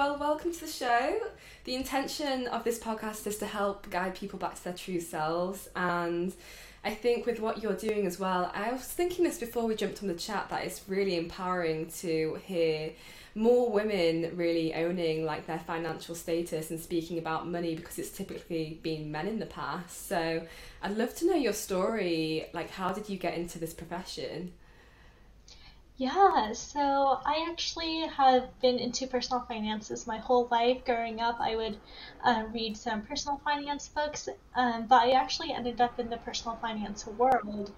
Well, welcome to the show. The intention of this podcast is to help guide people back to their true selves. And I think with what you're doing as well, I was thinking this before we jumped on the chat that it's really empowering to hear more women really owning like their financial status and speaking about money because it's typically been men in the past. So I'd love to know your story. Like, how did you get into this profession? Yeah, so I actually have been into personal finances my whole life. Growing up, I would uh, read some personal finance books, um, but I actually ended up in the personal finance world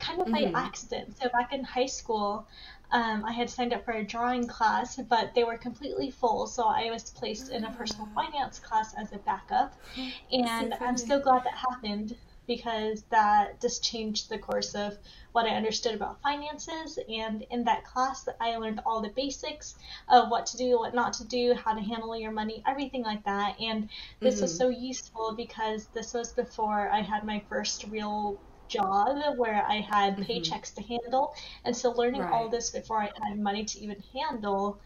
kind of mm-hmm. by accident. So back in high school, um, I had signed up for a drawing class, but they were completely full, so I was placed in a personal ah. finance class as a backup. And so I'm so glad that happened because that just changed the course of what I understood about finances. And in that class, I learned all the basics of what to do, what not to do, how to handle your money, everything like that. And this mm-hmm. was so useful because this was before I had my first real job where I had mm-hmm. paychecks to handle. And so learning right. all this before I had money to even handle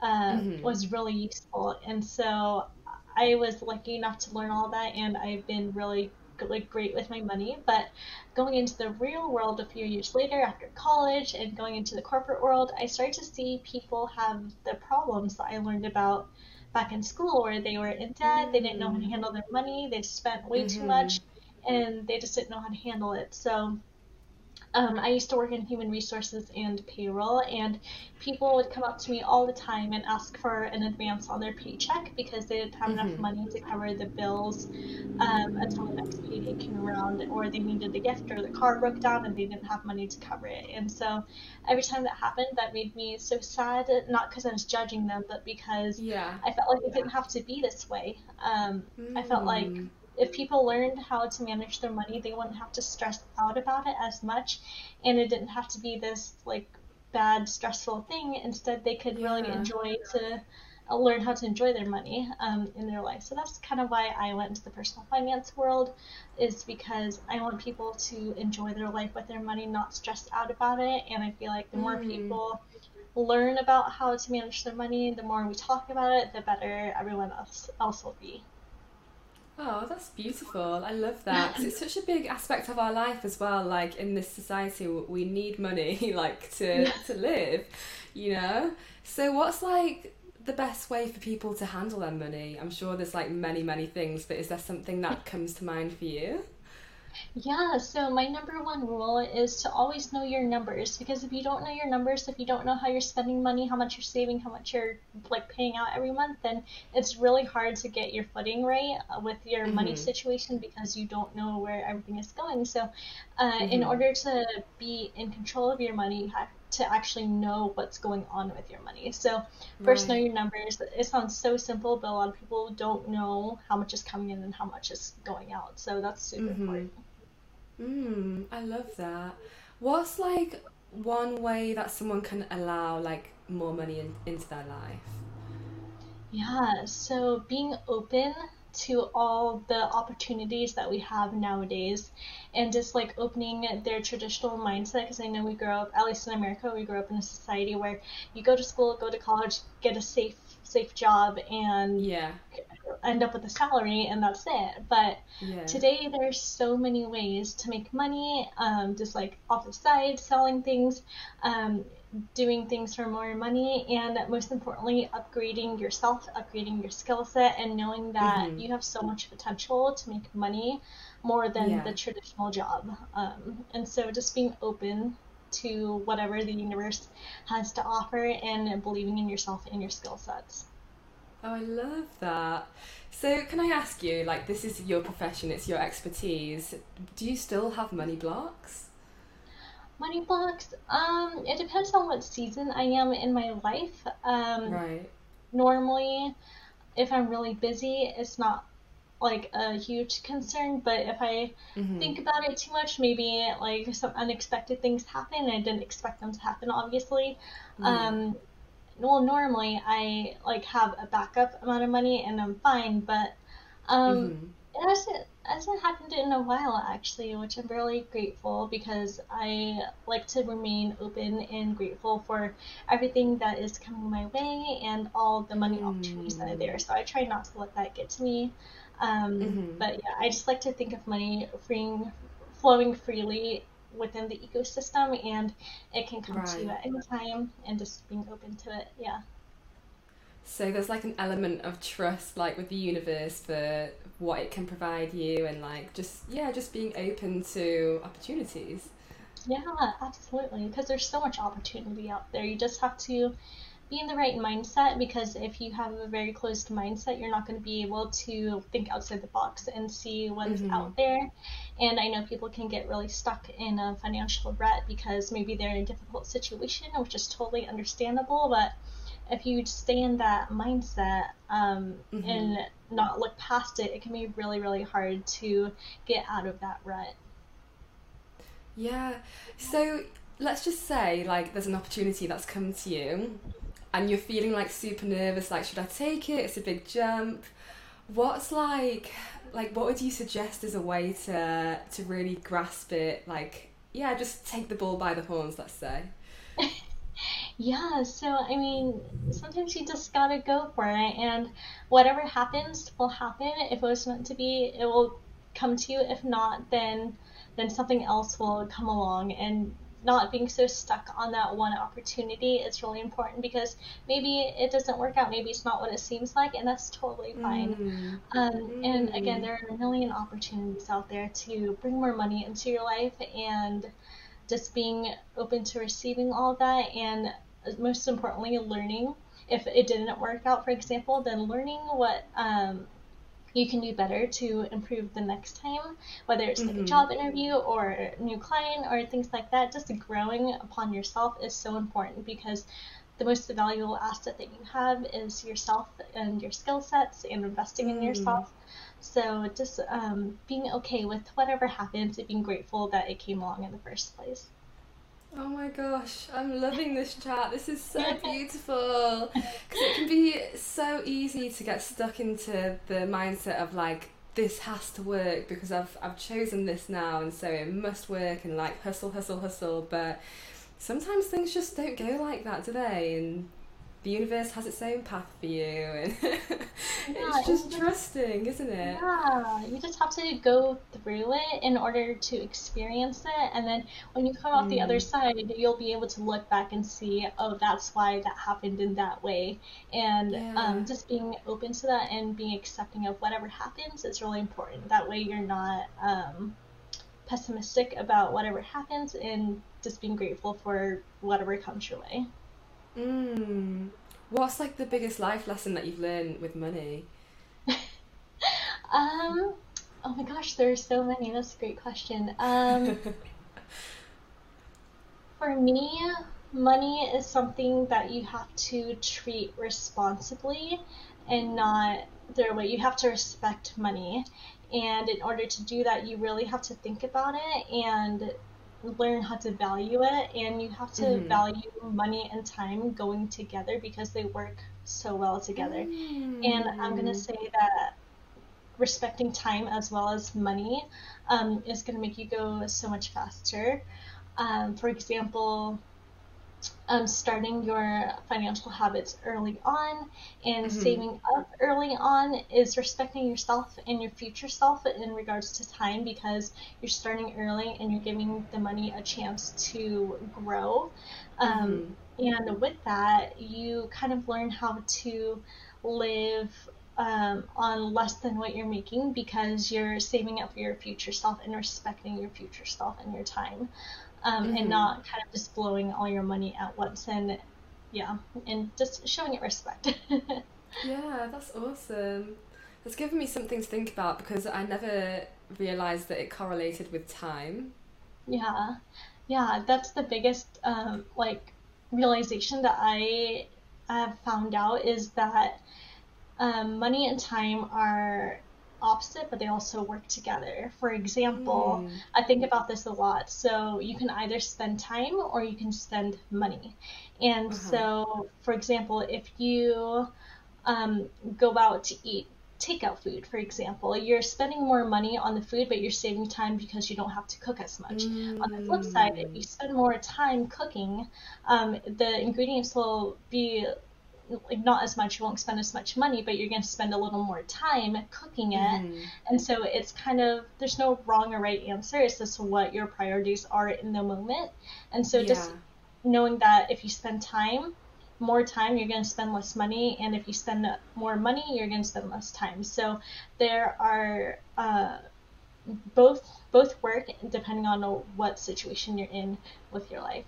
uh, mm-hmm. was really useful. And so I was lucky enough to learn all that, and I've been really like great with my money, but going into the real world a few years later after college and going into the corporate world, I started to see people have the problems that I learned about back in school where they were in debt, they didn't know how to handle their money, they spent way mm-hmm. too much, and they just didn't know how to handle it. So um, I used to work in human resources and payroll, and people would come up to me all the time and ask for an advance on their paycheck because they didn't have mm-hmm. enough money to cover the bills um, until the next payday came around, or they needed a gift, or the car broke down and they didn't have money to cover it. And so every time that happened, that made me so sad, not because I was judging them, but because yeah. I felt like it didn't have to be this way. Um, mm. I felt like mm if people learned how to manage their money, they wouldn't have to stress out about it as much, and it didn't have to be this like bad, stressful thing. Instead, they could yeah. really enjoy to uh, learn how to enjoy their money um, in their life. So that's kind of why I went into the personal finance world, is because I want people to enjoy their life with their money, not stressed out about it. And I feel like the more mm. people learn about how to manage their money, the more we talk about it, the better everyone else else will be. Oh, that's beautiful. I love that it's such a big aspect of our life as well. Like in this society, we need money, like to yeah. to live, you know. So, what's like the best way for people to handle their money? I'm sure there's like many, many things, but is there something that comes to mind for you? Yeah, so my number one rule is to always know your numbers because if you don't know your numbers, if you don't know how you're spending money, how much you're saving, how much you're like paying out every month, then it's really hard to get your footing right uh, with your mm-hmm. money situation because you don't know where everything is going. So, uh, mm-hmm. in order to be in control of your money, you have to actually know what's going on with your money. So, first right. know your numbers. It sounds so simple, but a lot of people don't know how much is coming in and how much is going out. So, that's super mm-hmm. important. Mm, I love that. What's like one way that someone can allow like more money in, into their life? Yeah, so being open to all the opportunities that we have nowadays and just like opening their traditional mindset because I know we grow up at least in America we grow up in a society where you go to school go to college get a safe safe job and yeah end up with a salary and that's it. But yeah. today there's so many ways to make money, um, just like off the side, selling things, um, doing things for more money, and most importantly, upgrading yourself, upgrading your skill set, and knowing that mm-hmm. you have so much potential to make money more than yeah. the traditional job. Um, and so just being open to whatever the universe has to offer and believing in yourself and your skill sets. Oh, I love that. So, can I ask you, like, this is your profession, it's your expertise. Do you still have money blocks? Money blocks? Um, it depends on what season I am in my life. Um, right. Normally, if I'm really busy, it's not like a huge concern. But if I mm-hmm. think about it too much, maybe like some unexpected things happen. I didn't expect them to happen, obviously. Mm. Um, well normally I like have a backup amount of money and I'm fine, but um, mm-hmm. it hasn't, hasn't happened in a while actually, which I'm really grateful because I like to remain open and grateful for everything that is coming my way and all the money opportunities that are there. So I try not to let that get to me. Um, Mhm. But yeah, I just like to think of money freeing, flowing freely within the ecosystem, and it can come to you at any time, and just being open to it. Yeah. So there's like an element of trust, like with the universe, for what it can provide you, and like just yeah, just being open to opportunities. Yeah, absolutely. Because there's so much opportunity out there. You just have to be in the right mindset because if you have a very closed mindset, you're not going to be able to think outside the box and see what's Mhm. out there. And I know people can get really stuck in a financial rut because maybe they're in a difficult situation, which is totally understandable. But if you stay in that mindset um, Mhm. and not look past it, it can be really, really hard to get out of that rut. Yeah. So let's just say like there's an opportunity that's come to you and you're feeling like super nervous, like should I take it? It's a big jump. What's like like what would you suggest as a way to to really grasp it? Like yeah, just take the bull by the horns, let's say. Yeah, so I mean, sometimes you just gotta go for it, and whatever happens will happen. If it was meant to be, it will come to you. If not, then then something else will come along. And not being so stuck on that one opportunity is really important because maybe it doesn't work out, maybe it's not what it seems like, and that's totally fine. Mm. Um, and again, Mm. there are a million opportunities out there to bring more money into your life and just being open to receiving all that and most importantly learning if it didn't work out for example then learning what um, you can do better to improve the next time whether it's like a Mhm. job interview or new client or things like that just growing upon yourself is so important because the most valuable asset that you have is yourself and your skill sets and investing in Mm. yourself so just um, being okay with whatever happens and being grateful that it came along in the first place Oh my gosh, I'm loving this chat. This is so beautiful. Because it can be so easy to get stuck into the mindset of like, this has to work because I've, I've chosen this now and so it must work and like hustle, hustle, hustle. But sometimes things just don't go like that, do they? And the universe has its own path for you. And Yeah, it's just and- trusting, isn't it? Yeah, you just have to go through it in order to experience it, and then when you come out the other Mm. side, you'll be able to look back and see, oh, that's why that happened in that way. And Yeah. um, just being open to that and being accepting of whatever happens is really important. That way, you're not um, pessimistic about whatever happens, and just being grateful for whatever comes your way. Mm. What's like the biggest life lesson that you've learned with money? Um, oh my gosh, there are so many. That's a great question. Um, For me, money is something that you have to treat responsibly and not their way. You have to respect money. And in order to do that, you really have to think about it and learn how to value it. And you have to Mhm. value money and time going together because they work so well together. And I'm going to Mm. say that respecting time as well as money um, is going to make you go so much faster. Um, for example, um, starting your financial habits early on and Mhm. saving up early on is respecting yourself and your future self in regards to time because you're starting early and you're giving the money a chance to grow. Um, And with that, you kind of learn how to live um, on less than what you're making because you're saving up for your future self and respecting your future self and your time. Um, Mhm. And not kind of just blowing all your money at once and yeah, and just showing it respect. Yeah, that's awesome. It's given me something to think about because I never realised that it correlated with time. Yeah, yeah, that's the biggest um, like realization that I have found out is that um, money and time are opposite, but they also work together. For example, Mm. I think about this a lot. So you can either spend time or you can spend money. And Uh-huh. so, for example, if you um, go out to eat takeout food, for example. You're spending more money on the food, but you're saving time because you don't have to cook as much. Mm. On the flip side, if you spend more time cooking, um, the ingredients will be like not as much. You won't spend as much money, but you're going to spend a little more time cooking it. Mm. And so it's kind of there's no wrong or right answer. It's just what your priorities are in the moment. And so yeah. just knowing that if you spend time more time, you're going to spend less money, and if you spend more money, you're going to spend less time. So there are uh, both both work depending on what situation you're in with your life.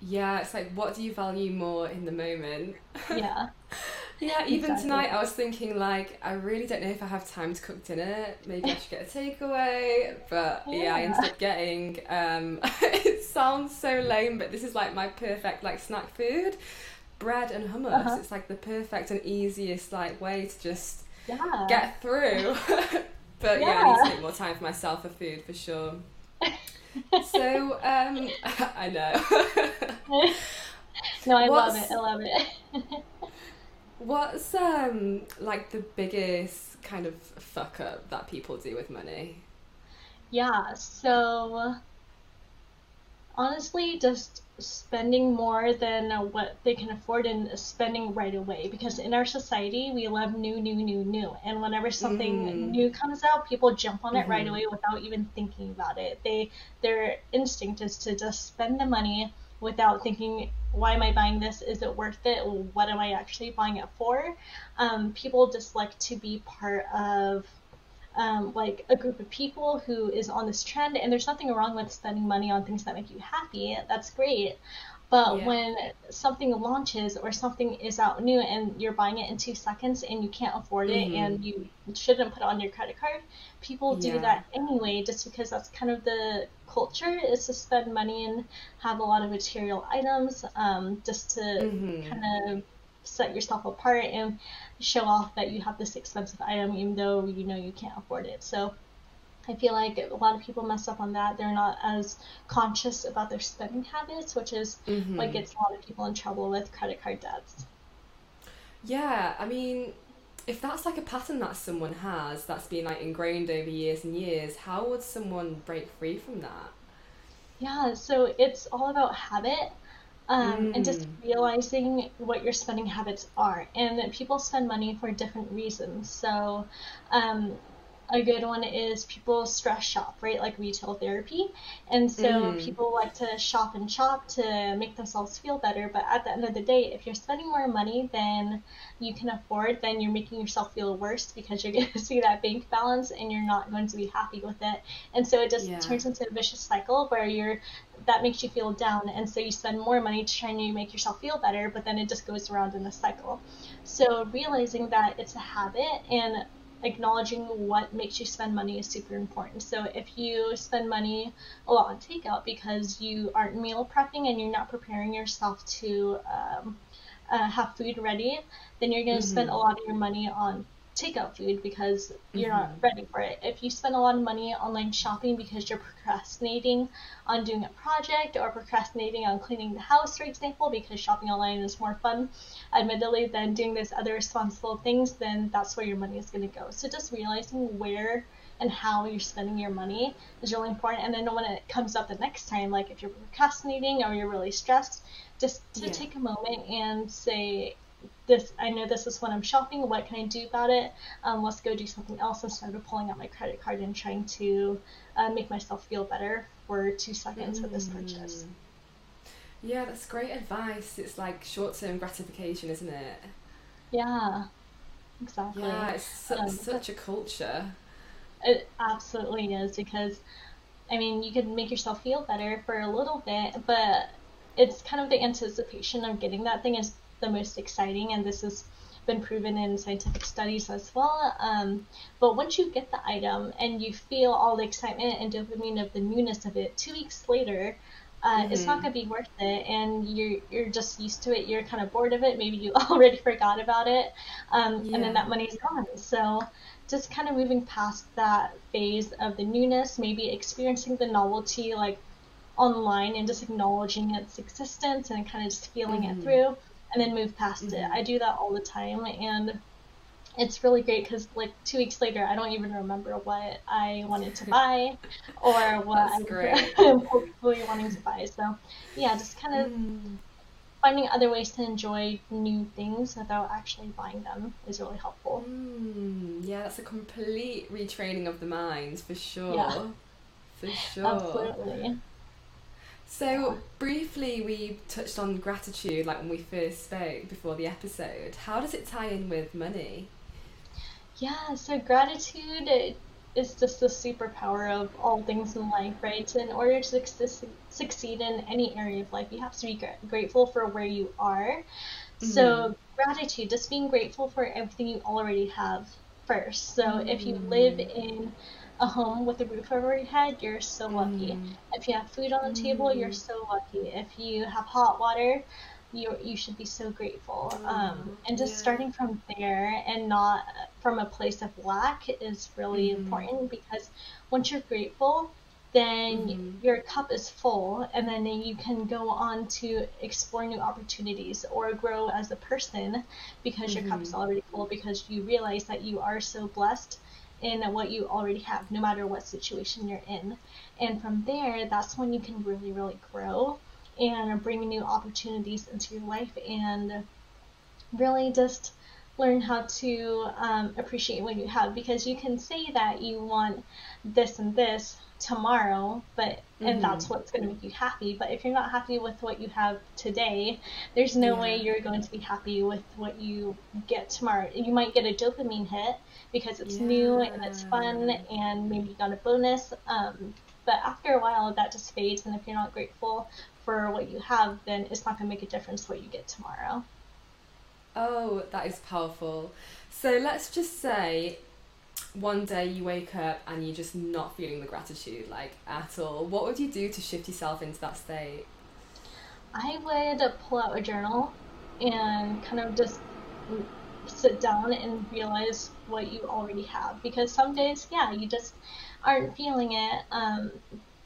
Yeah, it's like what do you value more in the moment? Yeah. yeah, even exactly. tonight I was thinking like I really don't know if I have time to cook dinner. Maybe I should get a takeaway. But yeah, yeah I ended up getting um it sounds so lame, but this is like my perfect like snack food. Bread and hummus. Uh-huh. It's like the perfect and easiest like way to just yeah. get through. but yeah. yeah, I need to make more time for myself for food for sure so um, I know. no, I what's, love it. I love it. what's um like the biggest kind of fuck up that people do with money? Yeah, so honestly, just spending more than what they can afford and spending right away. Because in our society we love new new new new. And whenever something mm. new comes out people jump on it mm-hmm. right away without even thinking about it. They their instinct is to just spend the money without thinking why am i buying this? Is it worth it? What am i actually buying it for? Um, people just like to be part of um, like a group of people who is on this trend and there's nothing wrong with spending money on things that make you happy that's great but yeah. when something launches or something is out new and you're buying it in two seconds and you can't afford mm-hmm. it and you shouldn't put it on your credit card, people do yeah. that anyway just because that's kind of the culture is to spend money and have a lot of material items um, just to mm-hmm. kind of set yourself apart and show off that you have this expensive item even though you know you can't afford it. So I feel like a lot of people mess up on that. They're not as conscious about their spending habits, which is mm-hmm. what gets a lot of people in trouble with credit card debts. Yeah, I mean, if that's like a pattern that someone has that's been like ingrained over years and years, how would someone break free from that? Yeah, so it's all about habit um, mm. and just mm. realizing what your spending habits are. And that people spend money for different reasons. So, um, a good one is people stress shop, right? Like retail therapy. And so mm. people like to shop and shop to make themselves feel better. But at the end of the day, if you're spending more money than you can afford, then you're making yourself feel worse because you're going to see that bank balance and you're not going to be happy with it. And so it just yeah. turns into a vicious cycle where you're that makes you feel down and so you spend more money to try and make yourself feel better but then it just goes around in a cycle so realizing that it's a habit and acknowledging what makes you spend money is super important. So if you spend money a lot on takeout because you aren't meal prepping and you're not preparing yourself to um, uh, have food ready, then you're going to mm-hmm. spend a lot of your money on takeout food because you're mm-hmm. not ready for it. If you spend a lot of money online shopping because you're procrastinating on doing a project or procrastinating on cleaning the house, for example, because shopping online is more fun, admittedly, than doing those other responsible things, then that's where your money is going to go. So just realizing where and how you're spending your money is really important. And then when it comes up the next time, like if you're procrastinating or you're really stressed, just to yeah. take a moment and say, this I know this is when I'm shopping. What can I do about it? Um, let's go do something else instead of pulling out my credit card and trying to uh, make myself feel better for two seconds mm. with this purchase. Yeah, that's great advice. It's like short term gratification, isn't it? Yeah, exactly. Yeah, it's su- um, such a culture. It absolutely is because, I mean, you can make yourself feel better for a little bit, but it's kind of the anticipation of getting that thing is the most exciting, and this has been proven in scientific studies as well. Um, but once you get the item and you feel all the excitement and dopamine of the newness of it, two weeks later, uh, mm-hmm. it's not mm-hmm. going to be worth it, and you're you're just used to it. You're kind of bored of it. Maybe you already forgot about it, um, yeah. and then that money's gone. So just kind of moving past that phase of the newness, maybe experiencing the novelty like online and just acknowledging its existence and kind of just feeling mm-hmm. it through and then move past mm-hmm. it. I do that all the time, and it's really great because like two weeks later i don't even remember what i wanted to buy or what i'm hopefully wanting to buy so yeah just kind of mm. finding other ways to enjoy new things without actually buying them is really helpful mm. yeah that's a complete retraining of the mind for sure yeah. for sure absolutely so briefly, we touched on gratitude, like when we first spoke before the episode. How does it tie in with money? Yeah, so gratitude is just the superpower of all things in life, right? So in order to succeed in any area of life, you have to be grateful for where you are. Mm-hmm. So gratitude, just being grateful for everything you already have first. So mm-hmm. if you live mm. in a home with a roof over your head, you're so lucky. Mm-hmm. If you have food on the table, you're mm. so lucky. If you have hot water, you you should be so grateful. Um, and just yeah. starting from there and not from a place of lack is really mm-hmm. important because once you're grateful, then mm-hmm. your cup is full, and then you can go on to explore new opportunities or grow as a person because mm-hmm. your cup is mm-hmm. already full because you realize that you are so blessed in what you already have, no matter what situation you're in. And from there, that's when you can really, really grow and bring new opportunities into your life and really just learn how to um, appreciate what you have because you can say that you want this and this tomorrow but and mm-hmm. that's what's going to make you happy but if you're not happy with what you have today there's no yeah. way you're going to be happy with what you get tomorrow you might get a dopamine hit because it's yeah. new and it's fun and maybe you got a bonus um, but after a while that just fades and if you're not grateful for what you have then it's not going to make a difference what you get tomorrow oh that is powerful. So let's just say one day you wake up and you're just not feeling the gratitude like at all. What would you do to shift yourself into that state? I would pull out a journal and kind of just sit down and realize what you already have. Because some days yeah you just aren't feeling it. Um,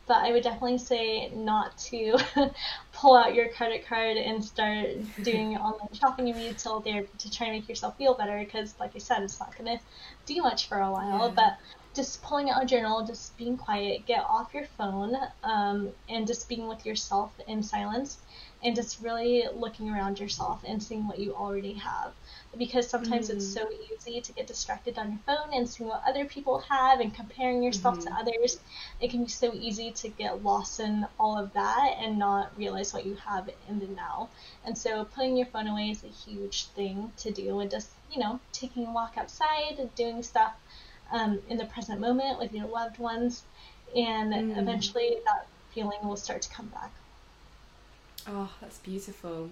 but I would definitely say not to pull out your credit card and start doing online shopping immediately there to try and make yourself feel better because, like I said, it's not going to do much for a while. Yeah. But just pulling out a journal, just being quiet, get off your phone, um, and just being with yourself in silence and just really looking around yourself and seeing what you already have. Because sometimes mm-hmm. it's so easy to get distracted on your phone and seeing what other people have and comparing yourself mm-hmm. to others. It can be so easy to get lost in all of that and not realize what you have in the now. And so putting your phone away is a huge thing to do and just, you know, taking a walk outside and doing stuff um, in the present moment with your loved ones. And mm. eventually that feeling will start to come back. Oh, that's beautiful.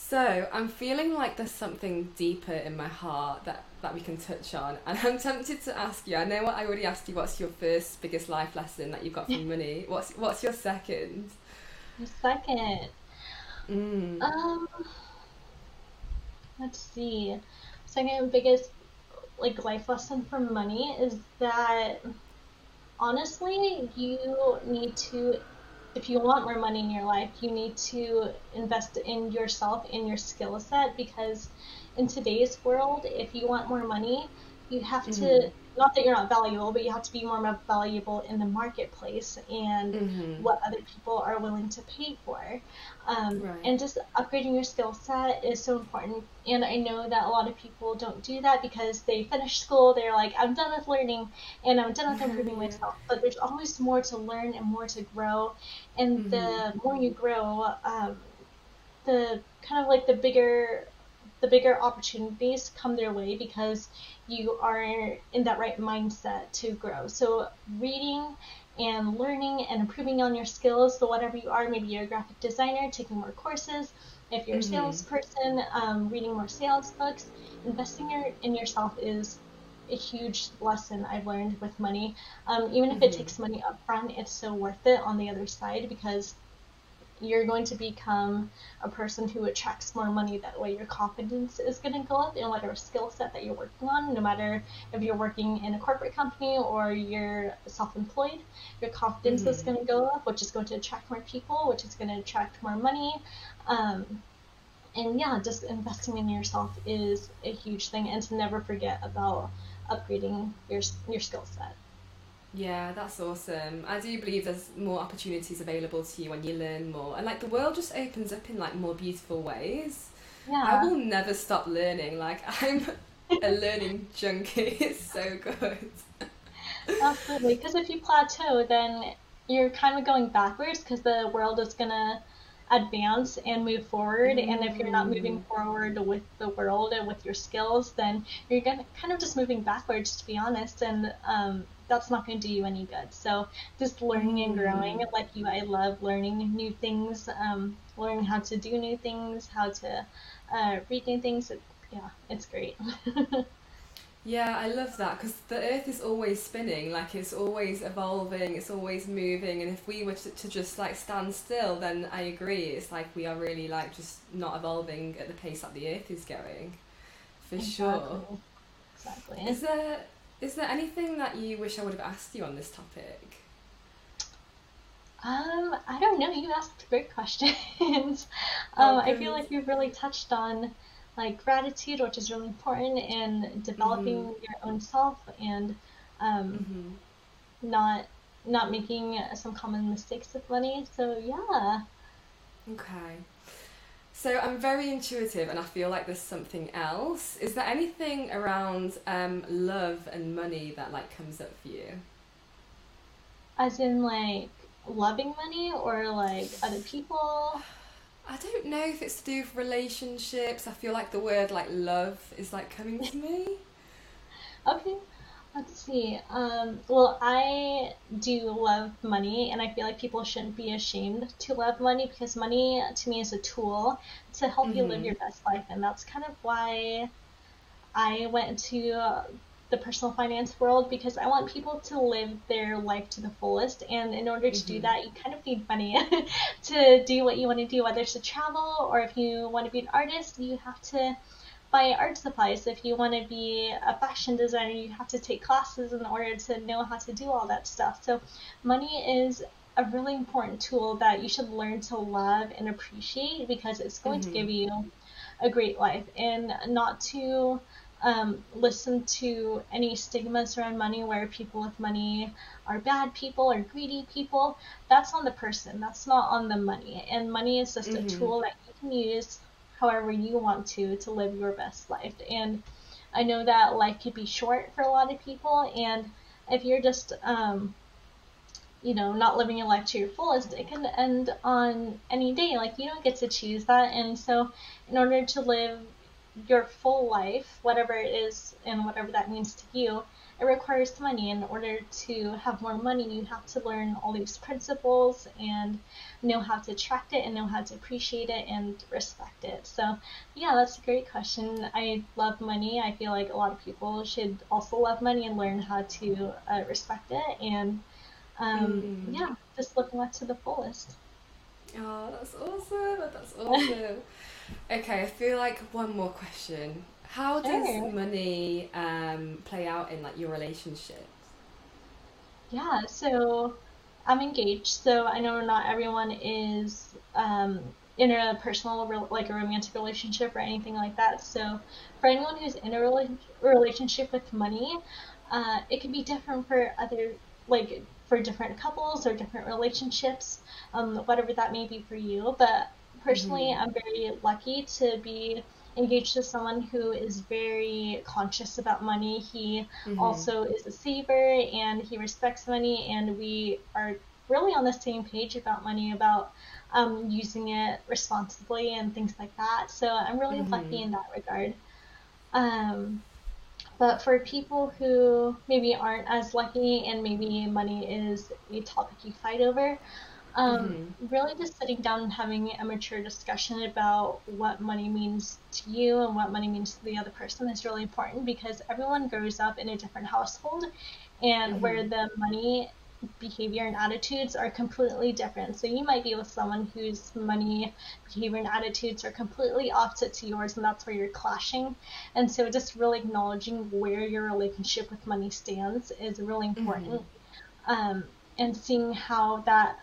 So I'm feeling like there's something deeper in my heart that, that we can touch on, and I'm tempted to ask you. I know what I already asked you. What's your first biggest life lesson that you got from money? What's what's your second? Your second. Mm. Um. Let's see. Second biggest like life lesson from money is that honestly you need to if you want more money in your life, you need to invest in yourself, in your skill set, because in today's world, if you want more money, you have mm-hmm. to not that you're not valuable, but you have to be more valuable in the marketplace and mm-hmm. what other people are willing to pay for. Um, right. And just upgrading your skill set is so important. And I know that a lot of people don't do that because they finish school, they're like, I'm done with learning and I'm done with improving mm-hmm. myself. But there's always more to learn and more to grow. And mm-hmm. the more you grow, um, the kind of like the bigger the bigger opportunities come their way because you are in that right mindset to grow. So reading and learning and improving on your skills. So whatever you are, maybe you're a graphic designer, taking more courses. If you're mm-hmm. a salesperson, um, reading more sales books. Investing your, in yourself is a huge lesson I've learned with money. Um, even if mm-hmm. it takes money up front, it's so worth it on the other side because you're going to become a person who attracts more money. That way, your confidence is going to go up in whatever skill set that you're working on. No matter if you're working in a corporate company or you're self employed, your confidence mm-hmm. is going to go up, which is going to attract more people, which is going to attract more money. Um, and yeah, just investing in yourself is a huge thing, and to never forget about upgrading your your skill set. Yeah, that's awesome. I do believe there's more opportunities available to you when you learn more, and like the world just opens up in like more beautiful ways. Yeah. I will never stop learning. Like I'm a learning junkie. It's so good. Absolutely, because if you plateau, then you're kind of going backwards because the world is gonna advance and move forward. Mm. And if you're not moving mm. forward with the world and with your skills, then you're gonna kind of just moving backwards, to be honest. And um, that's not going to do you any good. So just learning and growing, mm. like you, I love learning new things, um, learning how to do new things, how to uh, read new things. It, yeah, it's great. Yeah, I love that because the Earth is always spinning, like it's always evolving, it's always moving, and if we were to, to just like stand still, then I agree, it's like we are really like just not evolving at the pace that the Earth is going, for exactly. sure. Exactly. Is there is there anything that you wish I would have asked you on this topic? Um, I don't know. You asked great questions. um, oh, I feel like you've really touched on like gratitude, which is really important, and developing mm-hmm. your own self and um, mm-hmm. not not making some common mistakes with money. So yeah. Okay. So I'm very intuitive, and I feel like there's something else. Is there anything around um, love and money that like comes up for you? As in like loving money or like other people? I don't know if it's to do with relationships. I feel like the word like love is like coming to me. okay. Let's see. Um, well, I do love money, and I feel like people shouldn't be ashamed to love money because money to me is a tool to help mm-hmm. you live mm-hmm. your best life, and that's kind of why I went into the personal finance world because I want people to live their life to the fullest. And in order to mm-hmm. do that, you kind of need money to do what you want to do, whether it's to travel or if you want to be an artist, you have to buy art supplies. If you want to be a fashion designer, you have to take classes in order to know how to do all that stuff. So, money is a really important tool that you should learn to love and appreciate because it's going mm-hmm. to give you a great life and not to um, listen to any stigmas around money where people with money are bad people or greedy people. That's on the person, that's not on the money. And money is just mm-hmm. a tool that you can use however you want to to live your best life. And I know that life could be short for a lot of people, and if you're just, um, you know, not living your life to your fullest, it can end on any day. Like, you don't get to choose that. And so, in order to live your full life, whatever it is and whatever that means to you, it requires money. In order to have more money, you have to learn all these principles and know how to attract it and know how to appreciate it and respect it. So, yeah, that's a great question. I love money. I feel like a lot of people should also love money and learn how to uh, respect it. And um, mm. yeah, just living life to the fullest. Oh, that's awesome. That's awesome. okay, I feel like one more question. How does sure. money um, play out in like your relationships? Yeah, so I'm engaged, so I know not everyone is um, in a personal, like a romantic relationship or anything like that. So for anyone who's in a rela- relationship with money, uh, it can be different for other, like for different couples or different relationships, um, whatever that may be for you. But personally, mm-hmm. I'm very lucky to be engaged to someone who is very conscious about money. He mm-hmm. also is a saver and he respects money, and we are really on the same page about money, about um, using it responsibly and things like that. So I'm really mm-hmm. lucky in that regard. Um, but for people who maybe aren't as lucky and maybe money is a topic you fight over, um, mm-hmm. really just sitting down and having a mature discussion about what money means to you and what money means to the other person is really important because everyone grows up in a different household and mm-hmm. where the money behavior and attitudes are completely different. So you might be with someone whose money behavior and attitudes are completely opposite to yours, and that's where you're clashing. And so just really acknowledging where your relationship with money stands is really important. Mm-hmm. Um, and seeing how that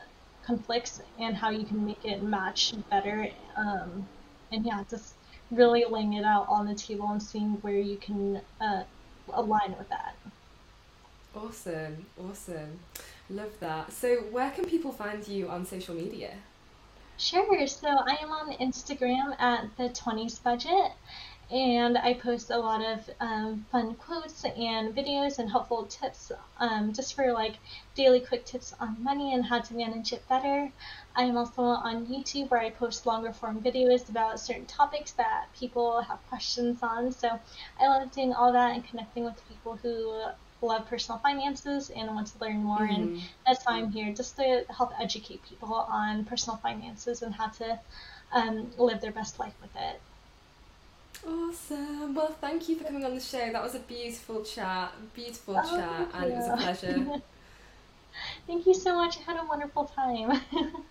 conflicts and how you can make it match better um, and yeah, just really laying it out on the table and seeing where you can uh, align with that. Awesome, awesome. Love that. So, where can people find you on social media? Sure. So I am on Instagram at the 20s budget, and I post a lot of um, fun quotes and videos and helpful tips um, just for like daily quick tips on money and how to manage it better. I am also on YouTube where I post longer form videos about certain topics that people have questions on. So I love doing all that and connecting with people who love personal finances and want to learn more. Mm-hmm. And that's why I'm here, just to help educate people on personal finances and how to um, live their best life with it. Awesome. Well, thank you for coming on the show. That was a beautiful chat, beautiful oh, chat, and it was a pleasure. thank you so much. I had a wonderful time.